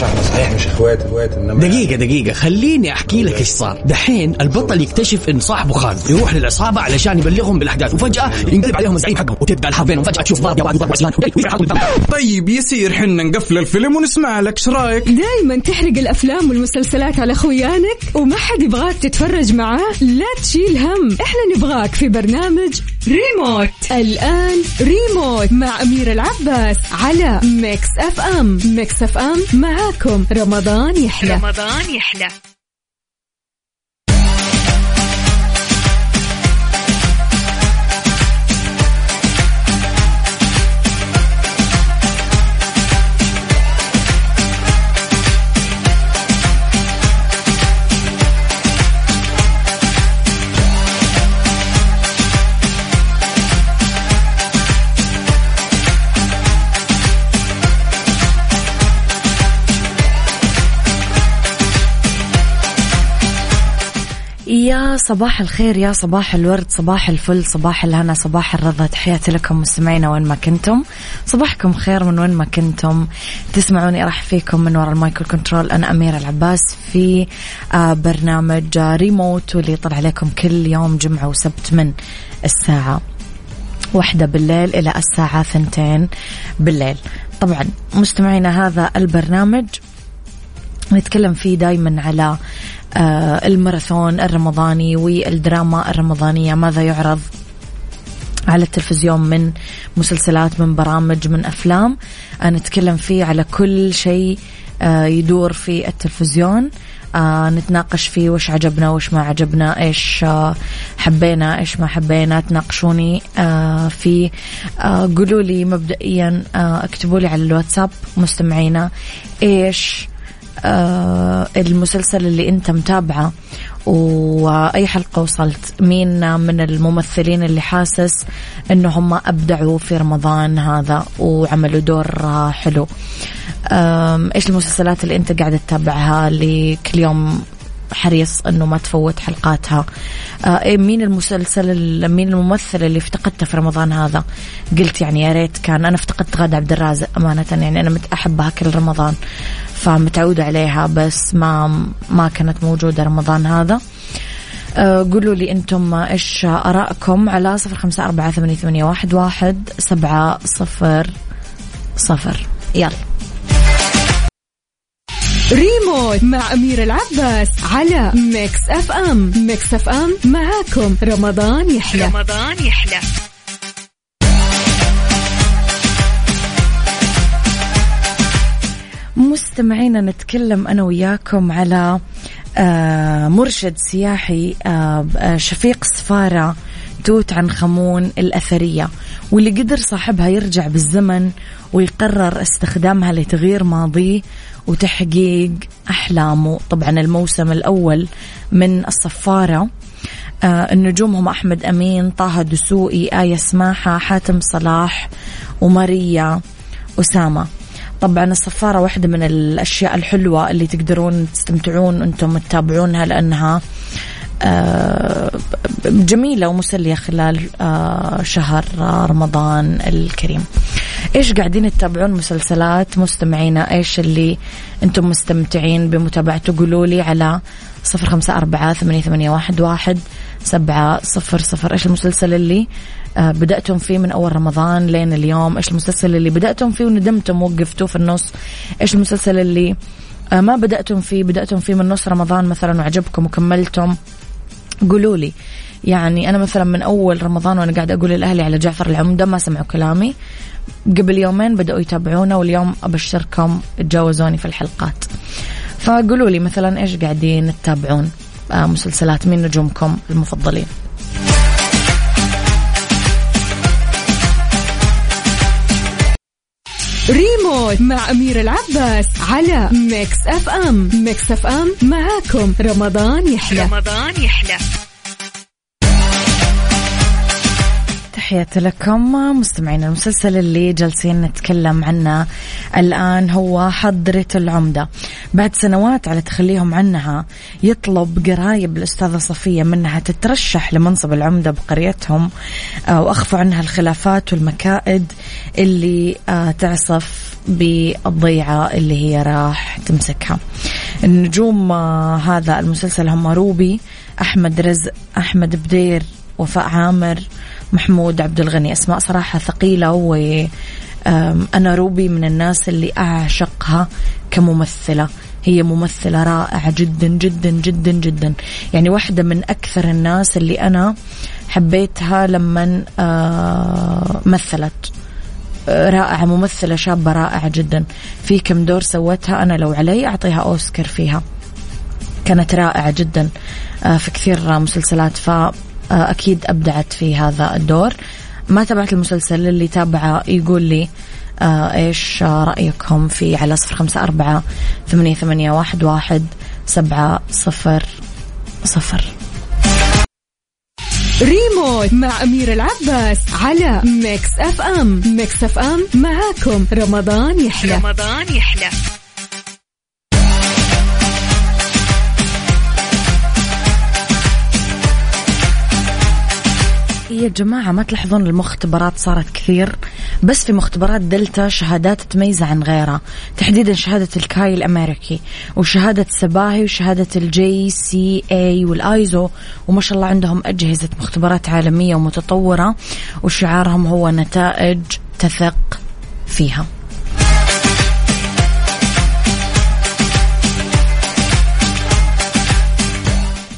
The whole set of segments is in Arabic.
باشا إحنا صحيح مش إخوات إخوات إنما دقيقة دقيقة. خليني أحكي لك إيش صار، دحين البطل يكتشف إن صاحبه خان، يروح للعصابة علشان يبلغهم بالأحداث، وفجأة ينقلب عليهم الزعيم حقهم، وتبدأ الحرب بينهم فجأة تشوف ضرب يا وضرب عصيان، طيب يصير حنا نقفل الفيلم ونسمع لك إيش رأيك؟ دايما تحرق الأفلام والمسلسلات على خويانك وما حد يبغاك تتفرج معاه. لا تشيل هم. إحنا نبغاك في برنامج ريموت. الآن ريموت مع أمير العباس على ميكس أف أم. ميكس أف أم معاكم رمضان يحلى. رمضان يحلى. يا صباح الخير يا صباح الورد صباح الفل صباح الهنا صباح الرضا. تحياتي لكم مستمعينا وين ما كنتم. صباحكم خير من وين ما كنتم. تسمعوني راح فيكم من وراء ال mic وال control أنا أميرة العباس في آه، برنامج ريموت واللي يطلع عليكم كل يوم جمعة وسبت من الساعة واحدة بالليل إلى الساعة ثنتين بالليل. طبعا مستمعينا هذا البرنامج نتكلم فيه دايما على آه، الماراثون الرمضاني والدراما الرمضانية. ماذا يعرض على التلفزيون من مسلسلات من برامج من أفلام؟ آه، نتكلم فيه على كل شيء آه، يدور في التلفزيون. نتناقش فيه وش عجبنا وش ما عجبنا إيش حبينا إيش ما حبينا. تناقشوني آه في قولوا لي مبدئيا اكتبوا لي على الواتساب مستمعينا إيش المسلسل اللي انت متابعه وأي حلقة وصلت مين من الممثلين اللي حاسس إنه هم أبدعوا في رمضان هذا وعملوا دور آه، حلو إيش المسلسلات اللي انت قاعد تتابعها اللي كل يوم حريص إنه ما تفوت حلقاتها؟ آه مين المسلسل مين الممثل اللي افتقدته في رمضان هذا؟ قلت يعني يا ريت كان أنا افتقدت غادة عبد الرازق أمانة يعني أنا احبها كل رمضان. فمتعودة عليها بس ما ما كانت موجودة رمضان هذا. آه، قولوا لي أنتم إيش آرائكم على صفر خمسة أربعة ثمانية, ثمانية واحد, واحد سبعة صفر صفر. يلا. ريموت مع أميرة العباس على Mix FM. Mix FM معاكم. رمضان يحلى. رمضان يحلى. مستمعينا نتكلم أنا وياكم على آه، مرشد سياحي آه، آه، شفيق صفارة توت عنخ آمون الأثرية. واللي قدر صاحبها يرجع بالزمن ويقرر استخدامها لتغيير ماضيه وتحقيق أحلامه. طبعا الموسم الأول من الصفارة. النجوم هم أحمد أمين طه دسوقي آية سماحة حاتم صلاح وماريا أسامة. طبعا الصفارة واحدة من الأشياء الحلوة اللي تقدرون تستمتعون أنتم تتابعونها لأنها آه، جميلة ومسلية خلال آه، شهر رمضان الكريم. إيش قاعدين تتابعون مسلسلات مستمعينا؟ إيش اللي أنتم مستمتعين بمتابعته؟ قولوا لي على صفر خمسة أربعة ثمانية, ثمانية واحد, واحد سبعة صفر صفر. إيش المسلسل اللي آه، بدأتم فيه من أول رمضان لين اليوم؟ إيش المسلسل اللي بدأتم فيه وندمتم وقفتوه في النص؟ إيش المسلسل اللي آه، ما بدأتم فيه بدأتم فيه من نص رمضان مثلا وعجبكم وكملتم؟ قولوا لي. يعني أنا مثلا من أول رمضان وأنا قاعدة أقول لأهلي على جعفر العمدة ما سمعوا كلامي. قبل يومين بدأوا يتابعونا واليوم أبشركم تجاوزوني في الحلقات. فقولوا لي مثلا إيش قاعدين تتابعون؟ آه، مسلسلات مين نجومكم المفضلين؟ ريموت مع أميرة العباس على Mix FM. Mix FM معاكم. رمضان يحلى. رمضان يحلى. تحياتي لكم مستمعين المسلسل اللي جالسين نتكلم عنه الآن هو حضرة العمدة. بعد سنوات على تخليهم عنها يطلب قرايب الأستاذة صفية منها تترشح لمنصب العمدة بقريتهم آه، وأخفوا عنها الخلافات والمكائد اللي آه، تعصف بالضيعة اللي هي راح تمسكها. النجوم آه، هذا المسلسل هم روبي أحمد رزق أحمد بدير وفاء عامر محمود عبد الغني. أسماء صراحة ثقيلة و أنا روبي من الناس اللي أعشقها كممثلة. هي ممثلة رائعة جدا جدا جدا جدا. يعني واحدة من أكثر الناس اللي أنا حبيتها لما آه، مثلت. رائعة ممثلة شابة رائعة جدا. في كم دور سوتها أنا لو علي أعطيها أوسكار فيها. كانت رائعة جدا. آه، في كثير مسلسلات. ف أكيد أبدعت في هذا الدور. ما تابعت المسلسل اللي تابعه يقول لي آه إيش رأيكم في على صفر خمسة أربعة ثمانية, ثمانية واحد, واحد سبعة صفر صفر. ريموت مع أميرة العباس على Mix FM. Mix FM معاكم. رمضان يحلى. رمضان يحلى. يا جماعة ما تلاحظون المختبرات صارت كثير بس في مختبرات دلتا شهادات تميز عن غيرها. تحديدا شهادة ال CAP الأمريكي وشهادة سباهي وشهادة ال JCI وال ISO وما شاء الله عندهم أجهزة مختبرات عالمية ومتطورة وشعارهم هو نتائج تثق فيها.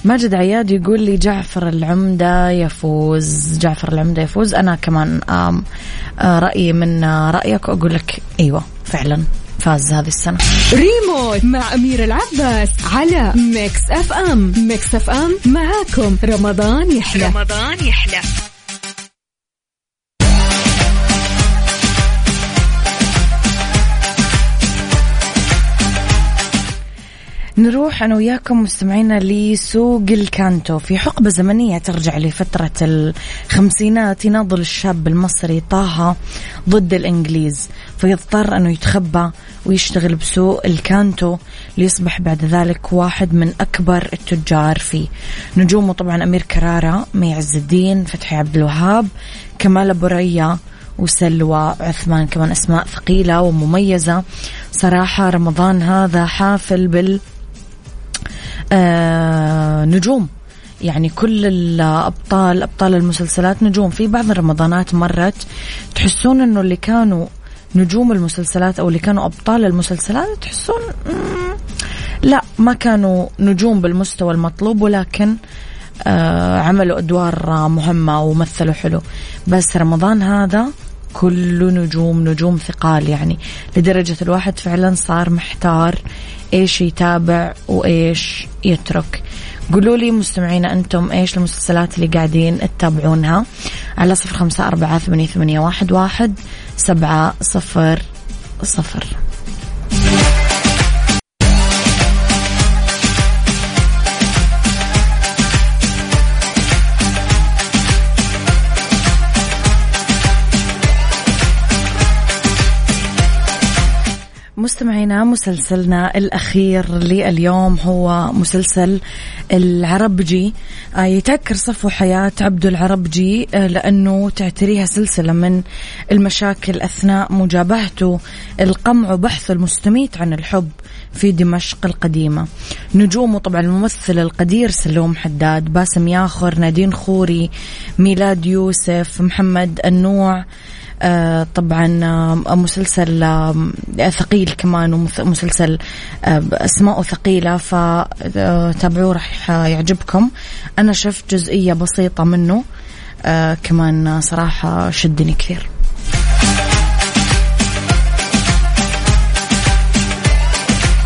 ماجد عياد يقول لي جعفر العمدة يفوز. جعفر العمدة يفوز. أنا كمان آه، رأيي من رأيك أقول لك أيوة فعلا فاز هذه السنة. ريموت مع أميرة العباس على Mix FM. Mix FM معاكم. رمضان يحلى. رمضان يحلى. نروح أنا وياكم مستمعينا لسوق الكانتو في حقبة زمنية ترجع لفترة الخمسينات. يناضل الشاب المصري طه ضد الإنجليز فيضطر أنه يتخبى ويشتغل بسوق الكانتو ليصبح بعد ذلك واحد من أكبر التجار فيه نجومه. طبعا أمير كرارة مي عز الدين فتحي عبد الوهاب كمال أبو رية وسلوى عثمان كمان أسماء ثقيلة ومميزة. صراحة رمضان هذا حافل بال نجوم. يعني كل الأبطال أبطال المسلسلات نجوم. في بعض الرمضانات مرت تحسون إنه اللي كانوا نجوم المسلسلات أو اللي كانوا أبطال المسلسلات تحسون لا ما كانوا نجوم بالمستوى المطلوب ولكن آه عملوا أدوار مهمة ومثلوا حلو. بس رمضان هذا كله نجوم نجوم ثقال يعني. لدرجة الواحد فعلا صار محتار إيش يتابع وإيش يترك. قولوا لي مستمعينا أنتم إيش المسلسلات اللي قاعدين تتابعونها؟ على صفر خمسة أربعة ثمانية, ثمانية واحد, واحد سبعة صفر صفر. مستمعينا مسلسلنا الأخير لليوم هو مسلسل العربجي. آه، يتذكر صفو حياة عبد العربجي آه، لأنه تعتريها سلسلة من المشاكل أثناء مجابهته القمع وبحث المستميت عن الحب في دمشق القديمة. نجومه طبعا الممثل القدير سلوم حداد باسم ياخر نادين خوري ميلاد يوسف محمد النوع طبعا آه، مسلسل آه، ثقيل كمان ومسلسل أسماءه ثقيلة فتابعوه راح يعجبكم. أنا شفت جزئية بسيطة منه كمان صراحة شدني كثير.